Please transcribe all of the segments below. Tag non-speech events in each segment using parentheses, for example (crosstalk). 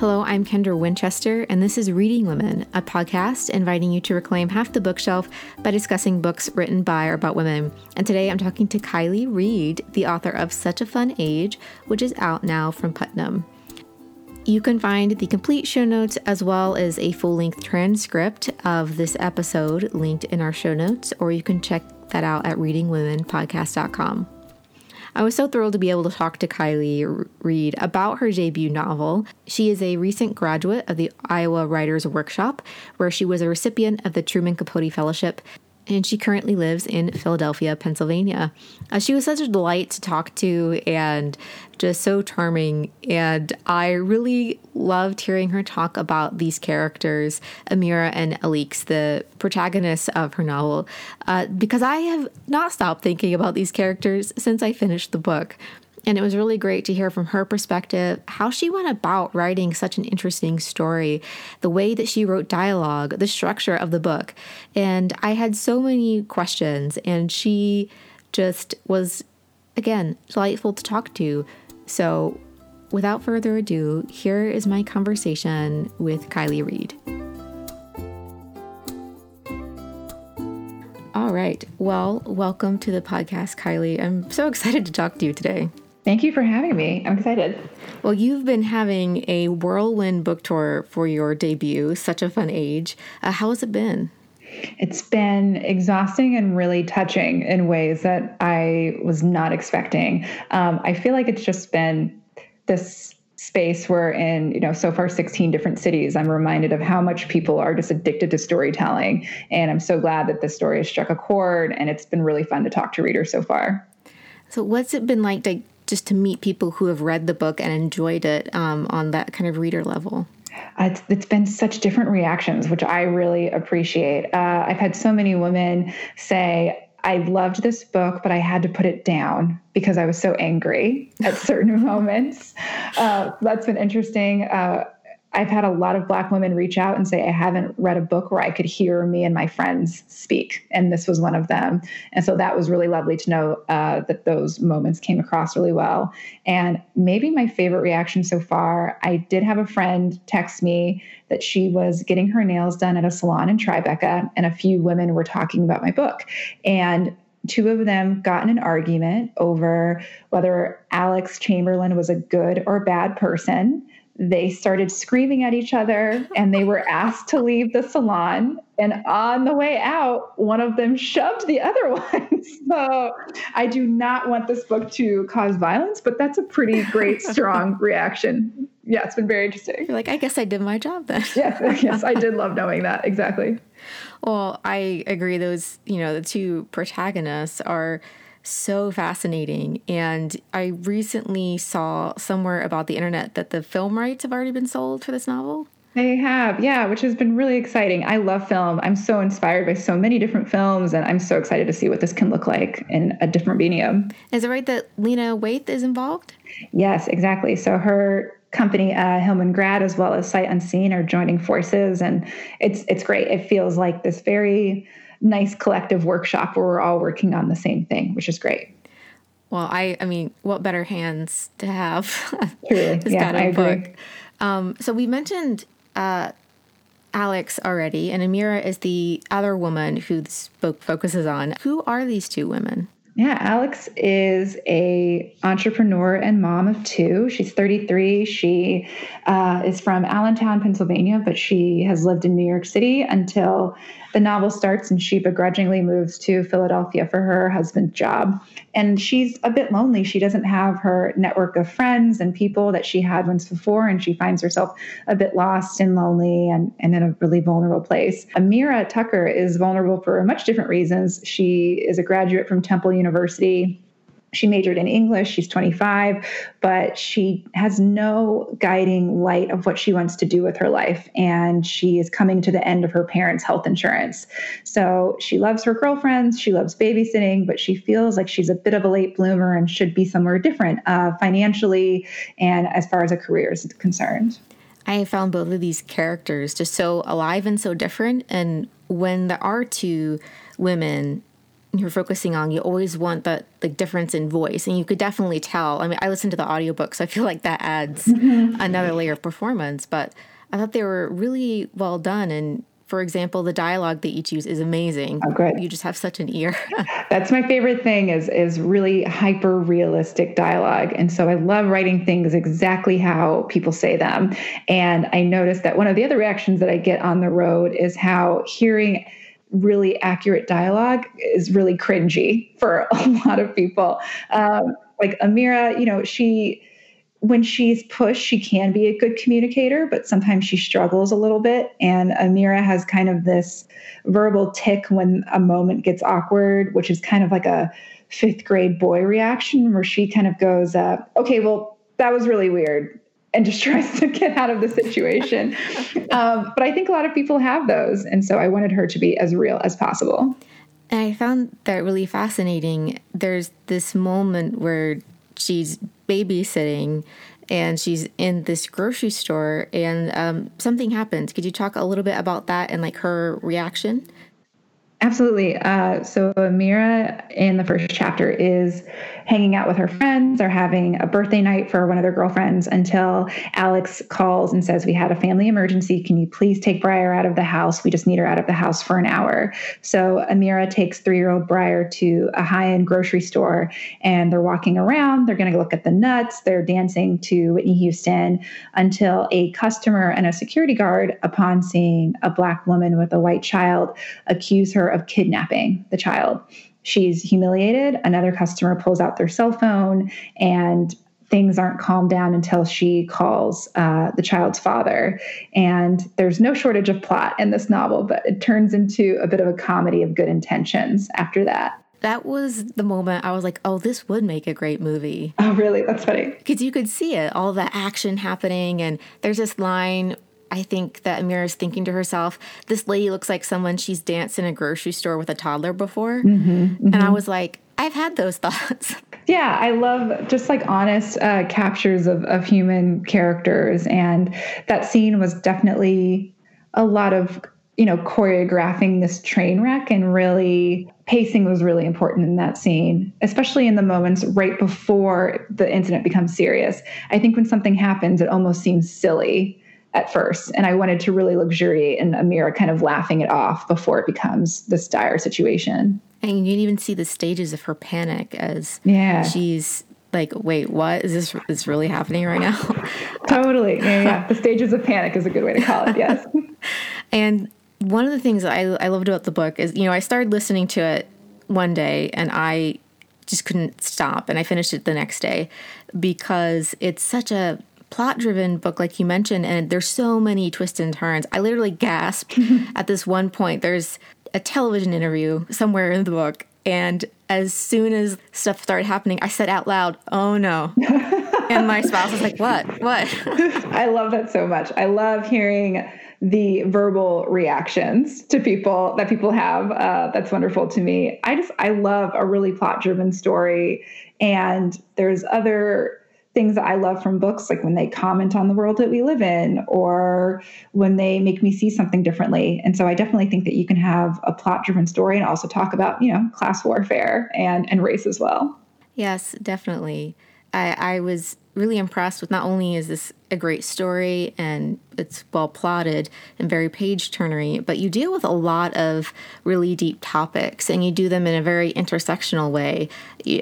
Hello, I'm Kendra Winchester, and this is Reading Women, a podcast inviting you to reclaim half the bookshelf by discussing books written by or about women. And today I'm talking to Kiley Reid, the author of Such a Fun Age, which is out now from Putnam. You can find the complete show notes as well as a full length transcript of this episode linked in our show notes, or you can check that out at readingwomenpodcast.com. I was so thrilled to be able to talk to Kiley Reid about her debut novel. She is a recent graduate of the Iowa Writers Workshop, where she was a recipient of the Truman Capote Fellowship and she currently lives in Philadelphia, Pennsylvania. Uh, she was such a delight to talk to and just so charming. And I really loved hearing her talk about these characters, Amira and Alix, the protagonists of her novel, uh, because I have not stopped thinking about these characters since I finished the book. And it was really great to hear from her perspective how she went about writing such an interesting story, the way that she wrote dialogue, the structure of the book. And I had so many questions, and she just was, again, delightful to talk to. So, without further ado, here is my conversation with Kiley Reid. All right. Well, welcome to the podcast, Kiley. I'm so (laughs) excited to talk to you today. Thank you for having me. I'm excited. Well, you've been having a whirlwind book tour for your debut, Such a Fun Age. Uh, how has it been? It's been exhausting and really touching in ways that I was not expecting. Um, I feel like it's just been this space where in you know so far 16 different cities i'm reminded of how much people are just addicted to storytelling and i'm so glad that this story has struck a chord and it's been really fun to talk to readers so far so what's it been like to just to meet people who have read the book and enjoyed it um, on that kind of reader level? Uh, it's, it's been such different reactions, which I really appreciate. Uh, I've had so many women say, I loved this book, but I had to put it down because I was so angry at certain (laughs) moments. Uh, that's been interesting. Uh, I've had a lot of Black women reach out and say, I haven't read a book where I could hear me and my friends speak. And this was one of them. And so that was really lovely to know uh, that those moments came across really well. And maybe my favorite reaction so far, I did have a friend text me that she was getting her nails done at a salon in Tribeca, and a few women were talking about my book. And two of them got in an argument over whether Alix Chamberlain was a good or bad person they started screaming at each other and they were asked to leave the salon. And on the way out, one of them shoved the other (laughs) one. so I do not want this book to cause violence, but that's a pretty great, (laughs) strong reaction. Yeah, it's been very interesting. You're like, I guess I did my job then. (laughs) yes, yes, I did love knowing that. Exactly. Well, I agree. Those, you know, the two protagonists are so fascinating. And I recently saw somewhere about the internet that the film rights have already been sold for this novel. They have, yeah, which has been really exciting. I love film. I'm so inspired by so many different films, and I'm so excited to see what this can look like in a different medium. Is it right that Lena Waithe is involved? Yes, exactly. So her company uh, Hillman Grad as well as Sight Unseen are joining forces, and it's it's great. It feels like this very nice collective workshop where we're all working on the same thing, which is great. Well, I I mean, what better hands to have? (laughs) Truly, yeah, I agree. Um, so we mentioned uh, Alix already, and Amira is the other woman who this book focuses on. Who are these two women? Yeah, Alix is a entrepreneur and mom of two. She's 33. She uh, is from Allentown, Pennsylvania, but she has lived in New York City until the novel starts and she begrudgingly moves to Philadelphia for her husband's job. And she's a bit lonely. She doesn't have her network of friends and people that she had once before, and she finds herself a bit lost and lonely and, and in a really vulnerable place. Amira Tucker is vulnerable for much different reasons. She is a graduate from Temple University she majored in English. She's 25, but she has no guiding light of what she wants to do with her life. And she is coming to the end of her parents' health insurance. So she loves her girlfriends, she loves babysitting, but she feels like she's a bit of a late bloomer and should be somewhere different uh, financially and as far as a career is concerned. I found both of these characters just so alive and so different. And when there are two women you're focusing on, you always want the the difference in voice, and you could definitely tell. I mean, I listen to the audiobook, so I feel like that adds mm-hmm. another layer of performance. But I thought they were really well done, and for example, the dialogue they each use is amazing. Oh, good. You just have such an ear. (laughs) That's my favorite thing is is really hyper realistic dialogue. And so I love writing things exactly how people say them. And I noticed that one of the other reactions that I get on the road is how hearing really accurate dialogue is really cringy for a (laughs) lot of people. Um, like Amira, you know, she when she's pushed, she can be a good communicator, but sometimes she struggles a little bit. And Amira has kind of this verbal tick when a moment gets awkward, which is kind of like a fifth grade boy reaction where she kind of goes, uh, okay, well, that was really weird. And just tries to get out of the situation. (laughs) um, but I think a lot of people have those. And so I wanted her to be as real as possible. And I found that really fascinating. There's this moment where she's babysitting and she's in this grocery store and um, something happened. Could you talk a little bit about that and like her reaction? Absolutely. Uh, so Amira in the first chapter is hanging out with her friends or having a birthday night for one of their girlfriends until Alix calls and says, We had a family emergency. Can you please take Briar out of the house? We just need her out of the house for an hour. So Amira takes three year old Briar to a high end grocery store and they're walking around. They're going to look at the nuts. They're dancing to Whitney Houston until a customer and a security guard, upon seeing a black woman with a white child, accuse her of kidnapping the child. She's humiliated. Another customer pulls out their cell phone and things aren't calmed down until she calls uh, the child's father. And there's no shortage of plot in this novel, but it turns into a bit of a comedy of good intentions after that. That was the moment I was like, oh, this would make a great movie. Oh, really? That's funny. Because you could see it, all the action happening. And there's this line I think that Amira is thinking to herself, this lady looks like someone she's danced in a grocery store with a toddler before. Mm-hmm, mm-hmm. And I was like, I've had those (laughs) thoughts. Yeah, I love just like honest uh, captures of, of human characters. And that scene was definitely a lot of, you know, choreographing this train wreck and really pacing was really important in that scene, especially in the moments right before the incident becomes serious. I think when something happens, it almost seems silly at first. And I wanted to really luxuriate in Amira kind of laughing it off before it becomes this dire situation. And you can even see the stages of her panic as yeah. she's like, wait, what is this? Is really happening right now? (laughs) totally. Yeah, yeah. The stages of panic is a good way to call it. Yes. (laughs) and one of the things I, I loved about the book is, you know, I started listening to it one day and I just couldn't stop. And I finished it the next day because it's such a plot driven book, like you mentioned, and there's so many twists and turns. I literally gasped (laughs) at this one point. There's a television interview somewhere in the book, and as soon as stuff started happening, I said out loud, "Oh no!" (laughs) and my spouse was like, "What? What?" (laughs) I love that so much. I love hearing the verbal reactions to people that people have. Uh, that's wonderful to me. I just I love a really plot driven story, and there's other things that I love from books, like when they comment on the world that we live in or when they make me see something differently. And so I definitely think that you can have a plot driven story and also talk about, you know, class warfare and, and race as well. Yes, definitely. I, I was really impressed with not only is this a great story and it's well plotted and very page turnery, but you deal with a lot of really deep topics and you do them in a very intersectional way.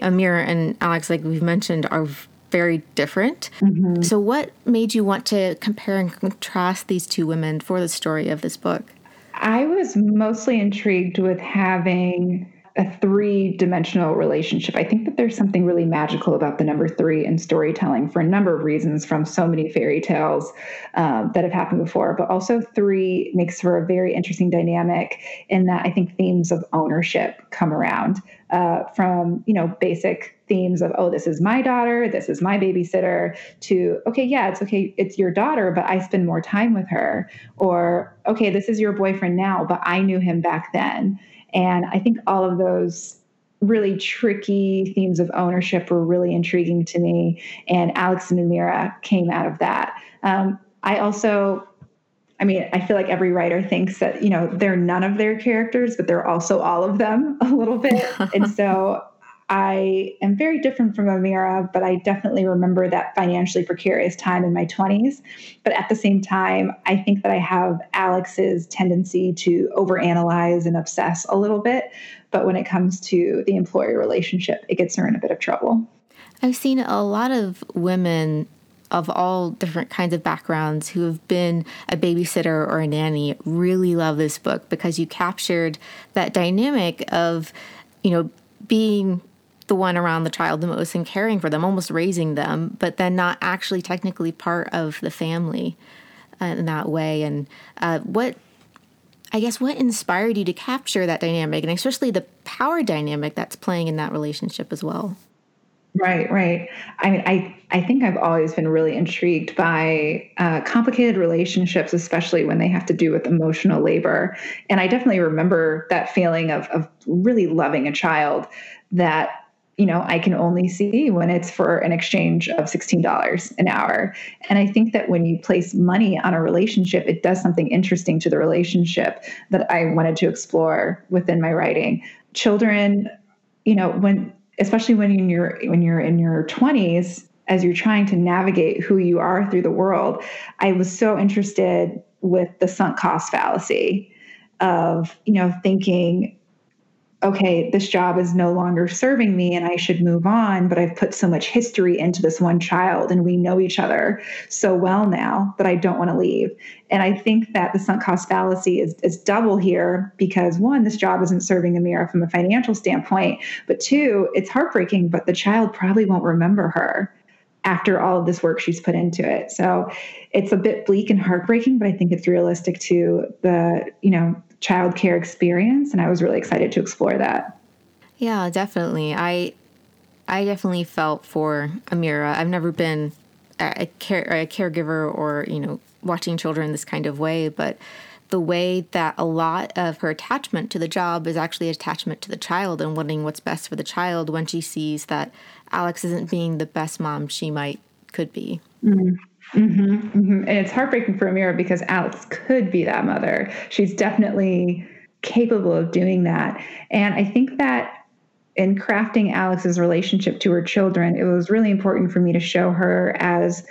Amir and Alix, like we've mentioned, are very different. Mm-hmm. So, what made you want to compare and contrast these two women for the story of this book? I was mostly intrigued with having a three dimensional relationship. I think that there's something really magical about the number three in storytelling for a number of reasons from so many fairy tales um, that have happened before. But also, three makes for a very interesting dynamic in that I think themes of ownership come around uh, from, you know, basic themes of oh this is my daughter this is my babysitter to okay yeah it's okay it's your daughter but i spend more time with her or okay this is your boyfriend now but i knew him back then and I think all of those really tricky themes of ownership were really intriguing to me. And Alix and Amira came out of that. Um, I also I mean, I feel like every writer thinks that, you know, they're none of their characters, but they're also all of them (laughs) a little bit. and so (laughs) I am very different from Amira, but I definitely remember that financially precarious time in my 20s. But at the same time, I think that I have Alix's tendency to overanalyze and obsess a little bit. But when it comes to the employee relationship, it gets her in a bit of trouble. I've seen a lot of women of all different kinds of backgrounds who have been a babysitter or a nanny really love this book because you captured that dynamic of, you know, being the one around the child the most and caring for them, almost raising them, but then not actually technically part of the family uh, in that way. And uh, what, I guess, what inspired you to capture that dynamic and especially the power dynamic that's playing in that relationship as well? Right, right. I mean, I I think I've always been really intrigued by uh, complicated relationships, especially when they have to do with emotional labor. And I definitely remember that feeling of of really loving a child that you know I can only see when it's for an exchange of sixteen dollars an hour. And I think that when you place money on a relationship, it does something interesting to the relationship that I wanted to explore within my writing. Children, you know, when especially when you're when you're in your 20s as you're trying to navigate who you are through the world i was so interested with the sunk cost fallacy of you know thinking okay, this job is no longer serving me and I should move on, but I've put so much history into this one child and we know each other so well now that I don't want to leave. And I think that the sunk cost fallacy is, is double here because one, this job isn't serving Amira from a financial standpoint, but two, it's heartbreaking, but the child probably won't remember her after all of this work she's put into it. So it's a bit bleak and heartbreaking, but I think it's realistic to the, you know, childcare experience and I was really excited to explore that. Yeah, definitely. I I definitely felt for Amira. I've never been a, care, a caregiver or, you know, watching children this kind of way, but the way that a lot of her attachment to the job is actually attachment to the child and wanting what's best for the child when she sees that Alix isn't being the best mom she might could be. Mm-hmm. Mm-hmm, mm-hmm. And it's heartbreaking for Amira because Alix could be that mother. She's definitely capable of doing that. And I think that in crafting Alix's relationship to her children, it was really important for me to show her as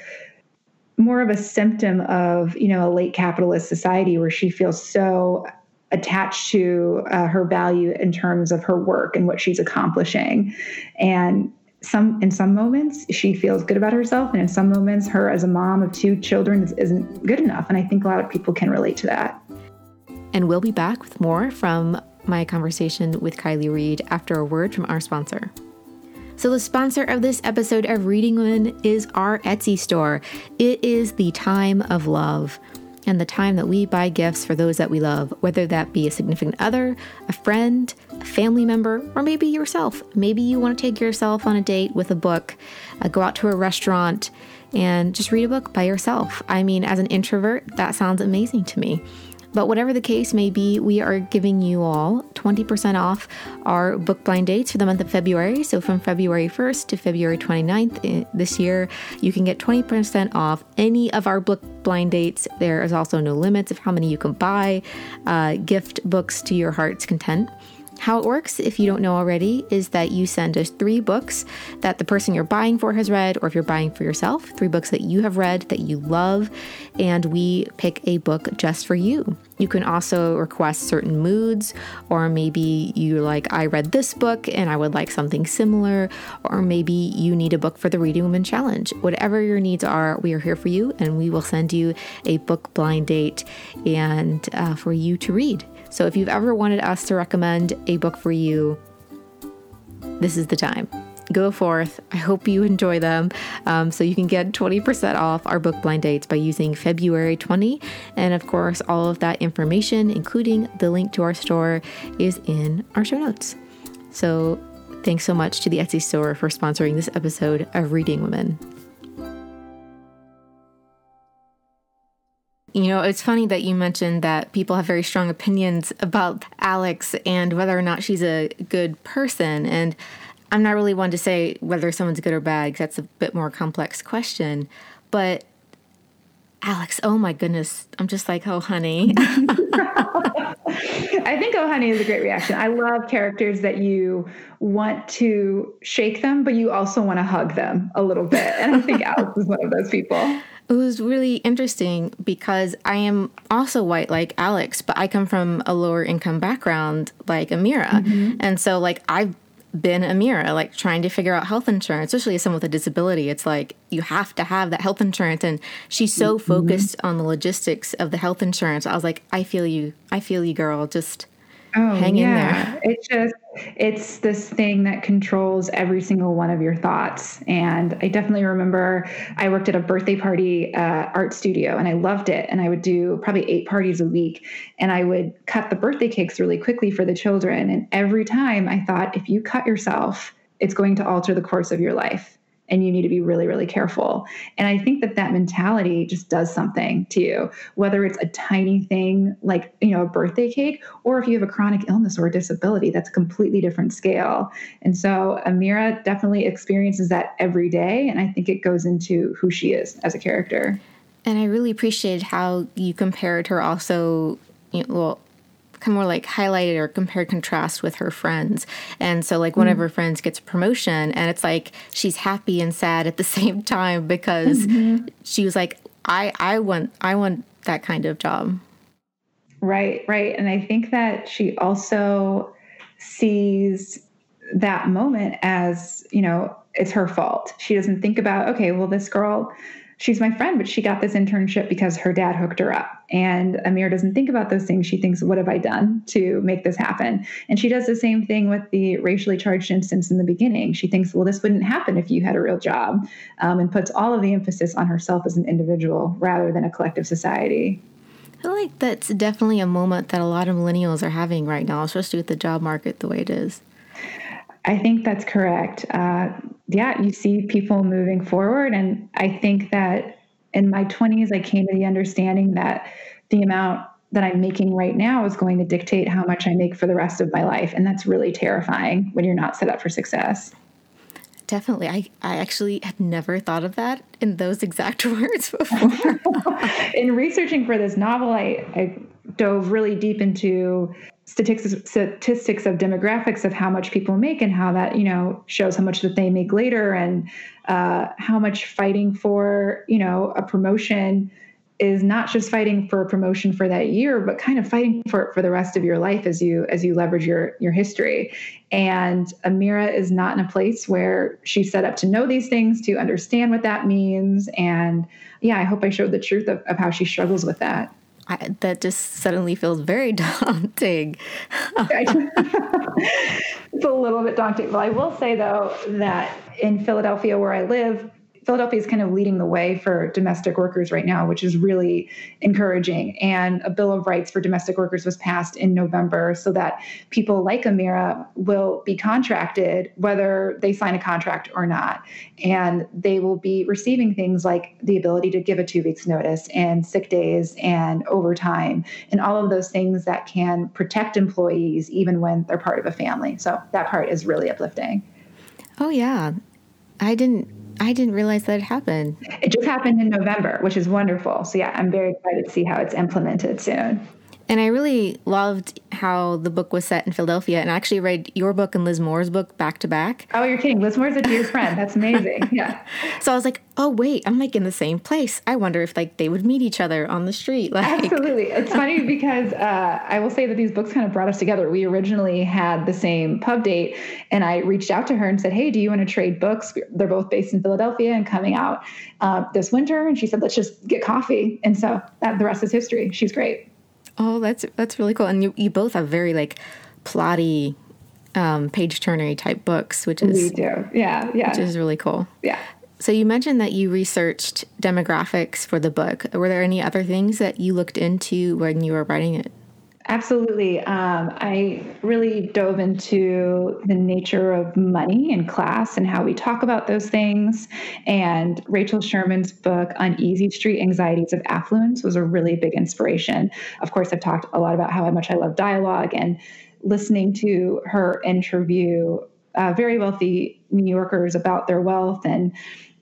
more of a symptom of, you know, a late capitalist society where she feels so attached to uh, her value in terms of her work and what she's accomplishing. And some in some moments she feels good about herself and in some moments her as a mom of two children isn't good enough and i think a lot of people can relate to that. And we'll be back with more from my conversation with Kiley Reid after a word from our sponsor. So, the sponsor of this episode of Reading Women is our Etsy store. It is the time of love and the time that we buy gifts for those that we love, whether that be a significant other, a friend, a family member, or maybe yourself. Maybe you want to take yourself on a date with a book, uh, go out to a restaurant, and just read a book by yourself. I mean, as an introvert, that sounds amazing to me. But whatever the case may be, we are giving you all 20% off our book blind dates for the month of February. So from February 1st to February 29th eh, this year, you can get 20% off any of our book blind dates. There is also no limits of how many you can buy. Uh, gift books to your heart's content. How it works, if you don't know already, is that you send us three books that the person you're buying for has read, or if you're buying for yourself, three books that you have read that you love, and we pick a book just for you. You can also request certain moods, or maybe you like, I read this book and I would like something similar, or maybe you need a book for the Reading Women Challenge. Whatever your needs are, we are here for you, and we will send you a book blind date and uh, for you to read. So if you've ever wanted us to recommend a book for you, this is the time. Go forth. I hope you enjoy them. Um, so you can get 20% off our book blind dates by using February 20. And of course, all of that information, including the link to our store, is in our show notes. So thanks so much to the Etsy store for sponsoring this episode of Reading Women. You know, it's funny that you mentioned that people have very strong opinions about Alix and whether or not she's a good person. And I'm not really one to say whether someone's good or bad, because that's a bit more complex question. But Alix, oh my goodness. I'm just like, oh, honey. (laughs) I think Oh Honey is a great reaction. I love characters that you want to shake them, but you also want to hug them a little bit. And I think Alix is one of those people. It was really interesting because I am also white like Alix, but I come from a lower income background like Amira. Mm-hmm. And so like I've been Amira, like trying to figure out health insurance, especially as someone with a disability. It's like you have to have that health insurance. And she's so mm-hmm. focused on the logistics of the health insurance. I was like, I feel you. I feel you, girl. Just Oh, hang yeah. in there. It's just it's this thing that controls every single one of your thoughts. And I definitely remember I worked at a birthday party uh, art studio and I loved it. And I would do probably eight parties a week. And I would cut the birthday cakes really quickly for the children. And every time I thought, if you cut yourself, it's going to alter the course of your life and you need to be really really careful. And i think that that mentality just does something to you whether it's a tiny thing like you know a birthday cake or if you have a chronic illness or a disability that's a completely different scale. And so amira definitely experiences that every day and i think it goes into who she is as a character. And i really appreciated how you compared her also you know, well kind of more like highlighted or compared contrast with her friends. And so like one mm of her friends gets a promotion and it's like she's happy and sad at the (laughs) same time because mm-hmm. she was like I I want I want that kind of job. Right, right. And I think that she also sees that moment as, you know, it's her fault. She doesn't think about, okay, well this girl she's my friend, but she got this internship because her dad hooked her up. And Amir doesn't think about those things. She thinks, what have I done to make this happen? And she does the same thing with the racially charged instance in the beginning. She thinks, well, this wouldn't happen if you had a real job, um, and puts all of the emphasis on herself as an individual rather than a collective society. I feel like that's definitely a moment that a lot of millennials are having right now, especially with the job market the way it is. I think that's correct. Uh, yeah, you see people moving forward. And I think that in my 20s, I came to the understanding that the amount that I'm making right now is going to dictate how much I make for the rest of my life. And that's really terrifying when you're not set up for success. Definitely. I, I actually had never thought of that in those exact (laughs) words before. (laughs) in researching for this novel, I, I dove really deep into statistics statistics of demographics of how much people make and how that you know shows how much that they make later and uh, how much fighting for you know a promotion is not just fighting for a promotion for that year but kind of fighting for it for the rest of your life as you as you leverage your your history. And amira is not in a place where she's set up to know these things to understand what that means. And yeah i hope i showed the truth of, of how she struggles with that I, that just suddenly feels very (laughs) daunting. (laughs) it's a little bit daunting. But I will say, though, that in Philadelphia, where I live, Philadelphia is kind of leading the way for domestic workers right now, which is really encouraging. And a Bill of Rights for domestic workers was passed in November so that people like Amira will be contracted whether they sign a contract or not. And they will be receiving things like the ability to give a two weeks notice and sick days and overtime and all of those things that can protect employees even when they're part of a family. So that part is really uplifting. Oh, yeah. I didn't I didn't realize that it happened. It just happened in November, which is wonderful. So yeah, I'm very excited to see how it's implemented soon. And I really loved how the book was set in Philadelphia. And I actually read your book and Liz Moore's book back to back. Oh, you're kidding. Liz Moore's a dear friend. That's amazing. (laughs) Yeah. so I was like, oh, wait, I'm like in the same place. I wonder if like they would meet each other on the street. Like Absolutely. (laughs) It's funny because uh, I will say that these books kind of brought us together. We originally had the same pub date, and I reached out to her and said, hey, do you want to trade books? They're both based in Philadelphia and coming out uh, this winter. And she said, let's just get coffee. And so that, the rest is history. She's great. Oh, that's that's really cool. And you, you both have very like plotty um, page turnery type books, which is we do, yeah, yeah, which is really cool. Yeah. So you mentioned that you researched demographics for the book. Were there any other things that you looked into when you were writing it? Absolutely. Um, I really dove into the nature of money and class and how we talk about those things. And Rachel Sherman's book, Uneasy Street Anxieties of Affluence, was a really big inspiration. Of course, I've talked a lot about how much I love dialogue and listening to her interview uh, very wealthy New Yorkers about their wealth and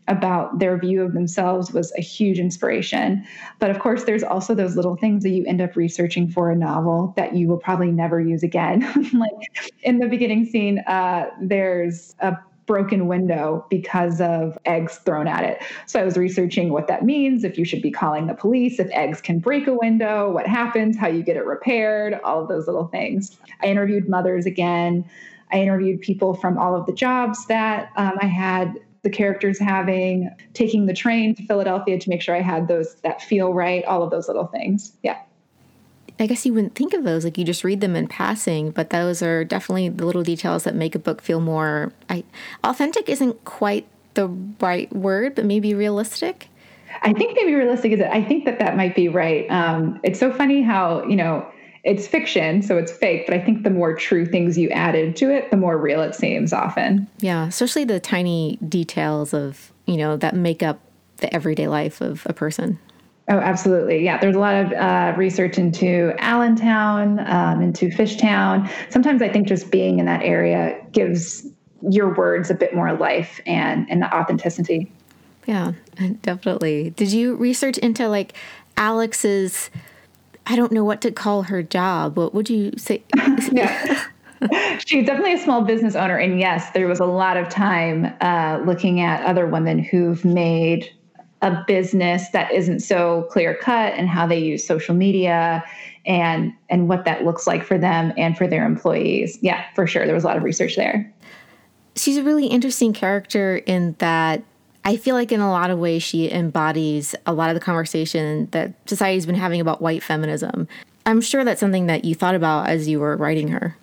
about their view of themselves was a huge inspiration. But of course, there's also those little things that you end up researching for a novel that you will probably never use again. (laughs) like in the beginning scene, uh, there's a broken window because of eggs thrown at it. So I was researching what that means, if you should be calling the police, if eggs can break a window, what happens, how you get it repaired, all of those little things. I interviewed mothers again. I interviewed people from all of the jobs that um, I had the characters having, taking the train to Philadelphia to make sure I had those that feel right, all of those little things. Yeah. I guess you wouldn't think of those like you just read them in passing, but those are definitely the little details that make a book feel more I, authentic. Isn't quite the right word, but maybe realistic. I think maybe realistic is. It. I think that that might be right. Um, it's so funny how you know it's fiction, so it's fake, but I think the more true things you added to it, the more real it seems often. Yeah, especially the tiny details of you know that make up the everyday life of a person. Oh, absolutely. Yeah, there's a lot of uh, research into Allentown, um, into Fishtown. Sometimes I think just being in that area gives your words a bit more life and and the authenticity. Yeah, (laughs) definitely. Did you research into like Alix's? I don't know what to call her job. What would you say? (laughs) (laughs) yeah. She's definitely a small business owner. And yes, there was a lot of time uh, looking at other women who've made a business that isn't so clear cut and how they use social media and and what that looks like for them and for their employees. Yeah, for sure. There was a lot of research there. She's a really interesting character in that I feel like in a lot of ways she embodies a lot of the conversation that society's been having about white feminism. I'm sure that's something that you thought about as you were writing her.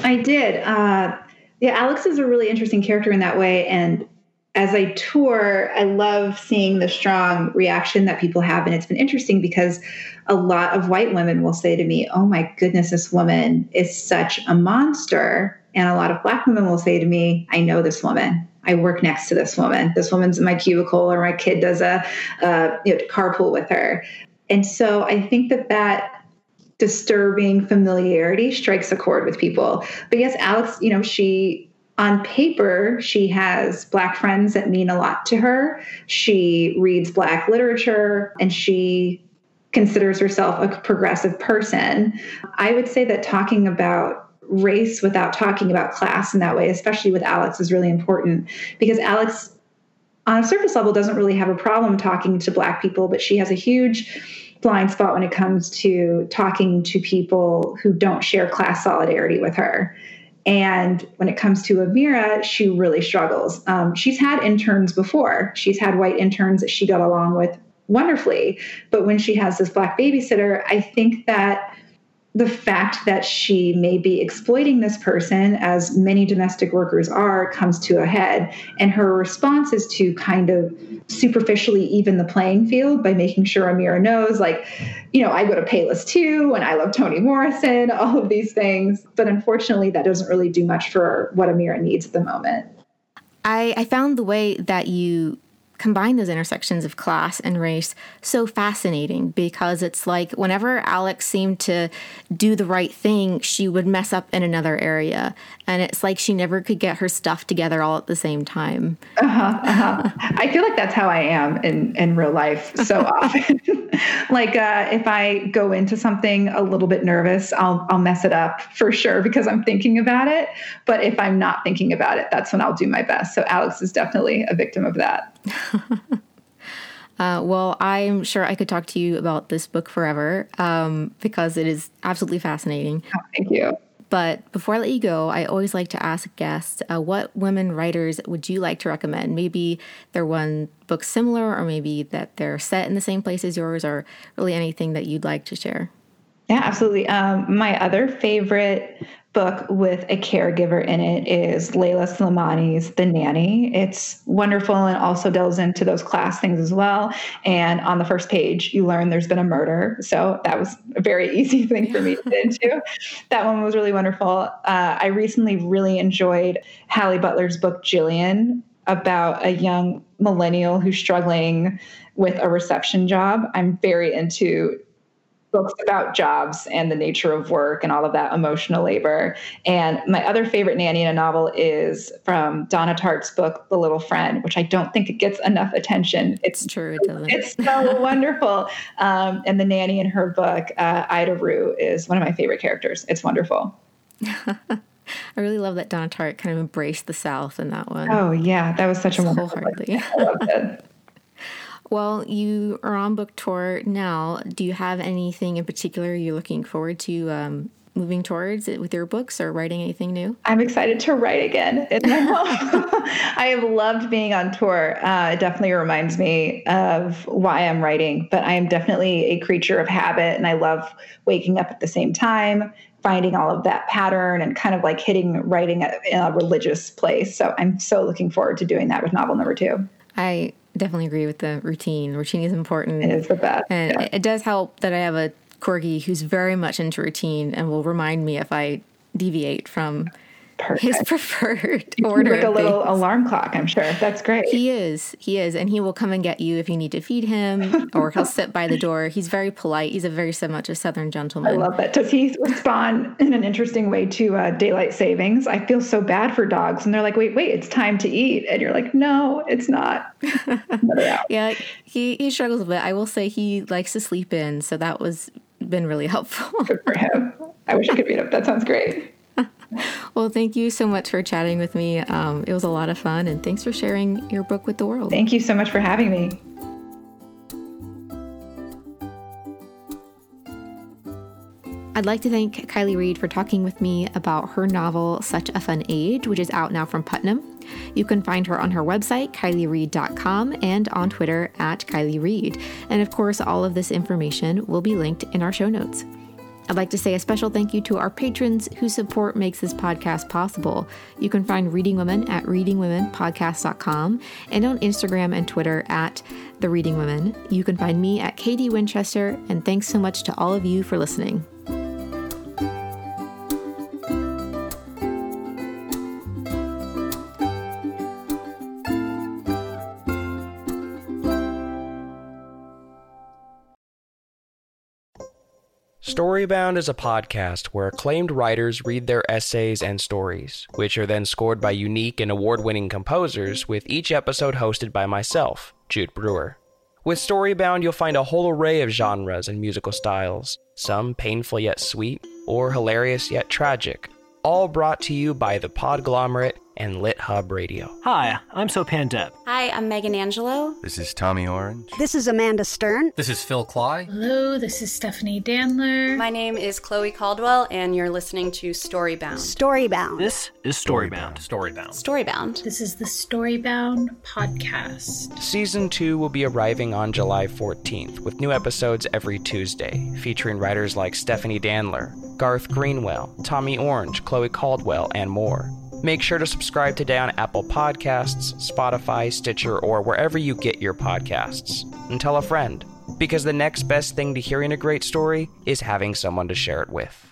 I did. Uh, yeah, Alix is a really interesting character in that way, and as I tour, I love seeing the strong reaction that people have. And it's been interesting because a lot of white women will say to me, Oh my goodness, this woman is such a monster. And a lot of black women will say to me, I know this woman. I work next to this woman. This woman's in my cubicle, or my kid does a, a you know, carpool with her. And so I think that that disturbing familiarity strikes a chord with people. But yes, Alix, you know, she on paper, she has Black friends that mean a lot to her. She reads Black literature and she considers herself a progressive person. I would say that talking about race without talking about class in that way, especially with Alix, is really important because Alix, on a surface level, doesn't really have a problem talking to Black people, but she has a huge blind spot when it comes to talking to people who don't share class solidarity with her. And when it comes to Amira, she really struggles. Um, she's had interns before. She's had white interns that she got along with wonderfully. But when she has this black babysitter, I think that the fact that she may be exploiting this person, as many domestic workers are, comes to a head. And her response is to kind of superficially even the playing field by making sure Amira knows, like, you know, I go to Payless too, and I love Toni Morrison, (laughs) all of these things. But unfortunately, that doesn't really do much for what Amira needs at the moment. I, I found the way that you combine those intersections of class and race so fascinating because it's like whenever Alix seemed to do the right thing, she would mess up in another area. And it's like she never could get her stuff together all at the same time. Uh-huh, uh-huh. I feel like that's how I am in, in real life so (laughs) often. (laughs) like uh, if I go into something a little bit nervous, I'll, I'll mess it up for sure because I'm thinking about it. But if I'm not thinking about it, that's when I'll do my best. So Alix is definitely a victim of that. (laughs) uh, well, I'm sure I could talk to you about this book forever um, because it is absolutely fascinating. Oh, thank you. But before I let you go, I always like to ask guests uh, what women writers would you like to recommend? Maybe they're one book similar, or maybe that they're set in the same place as yours, or really anything that you'd like to share. Yeah, absolutely. Um, my other favorite book with a caregiver in it is Leila Slimani's The Nanny. It's wonderful and also delves into those class things as well. And on the first page, you learn there's been a murder. So that was a very (laughs) easy thing for me to get into. That one was really wonderful. Uh, I recently really enjoyed Halle Butler's book, Jillian, about a young millennial who's struggling with a reception job. I'm very into books about jobs and the nature of work and all of that emotional labor. And my other favorite nanny in a novel is from Donna Tartt's book, The Little Friend, which I don't think it gets enough attention. It's true, it doesn't. It's so (laughs) wonderful. Um, and the nanny in her book, uh, Ida Rhew, is one of my favorite characters. It's wonderful. (laughs) I really love that Donna Tartt kind of embraced the South in that one. Oh yeah, that was such a wonderful. Wholeheartedly. (laughs) I loved it. Well, you are on book tour now. Do you have anything in particular you're looking forward to um, moving towards with your books or writing anything new? I'm excited to write again (laughs) in my home. (laughs) I have loved being on tour. Uh, it definitely reminds me of why I'm writing, but I am definitely a creature of habit and I love waking up at the same time, finding all of that pattern and kind of like hitting writing in a religious place. So I'm so looking forward to doing that with novel number two. I definitely agree with the routine. Routine is important. It is the best. And yeah. it does help that I have a corgi who's very much into routine and will remind me if I deviate from Perfect. his preferred order. Like a little alarm clock, I'm sure. That's great. He is. He is. And he will come and get you if you need to feed him or he'll sit by the door. He's very polite. He's a very so much a Southern gentleman. I love that. Does he respond in an interesting way to uh, daylight savings? I feel so bad for dogs. And they're like, wait, wait, it's time to eat. And you're like, no, it's not. (laughs) yeah, he, he struggles a bit. I will say he likes to sleep in. So that was been really helpful. Good for him. I wish I could read him. That sounds great. (laughs) well, thank you so much for chatting with me. Um, it was a lot of fun, and thanks for sharing your book with the world. Thank you so much for having me. I'd like to thank Kiley Reid for talking with me about her novel, Such a Fun Age, which is out now from Putnam. You can find her on her website, kileyreid.com, and on Twitter at Kiley Reid. And of course, all of this information will be linked in our show notes. I'd like to say a special thank you to our patrons whose support makes this podcast possible. You can find Reading Women at readingwomenpodcast.com and on Instagram and Twitter at The Reading Women. You can find me at KD Winchester, and thanks so much to all of you for listening. Storybound is a podcast where acclaimed writers read their essays and stories, which are then scored by unique and award winning composers, with each episode hosted by myself, Jude Brewer. With Storybound, you'll find a whole array of genres and musical styles, some painful yet sweet, or hilarious yet tragic, all brought to you by the Podglomerate and Lit Hub Radio. Hi, I'm Sopan Deb. Hi, I'm Megan Angelo. This is Tommy Orange. This is Amanda Stern. This is Phil Klay. Hello, this is Stephanie Danler. My name is Chloe Caldwell, and you're listening to Storybound. Storybound. This is Storybound. Storybound. Storybound. This is the Storybound podcast. Season 2 will be arriving on July 14th, with new episodes every Tuesday, featuring writers like Stephanie Danler, Garth Greenwell, Tommy Orange, Chloe Caldwell, and more. Make sure to subscribe today on Apple Podcasts, Spotify, Stitcher, or wherever you get your podcasts. And tell a friend, because the next best thing to hearing a great story is having someone to share it with.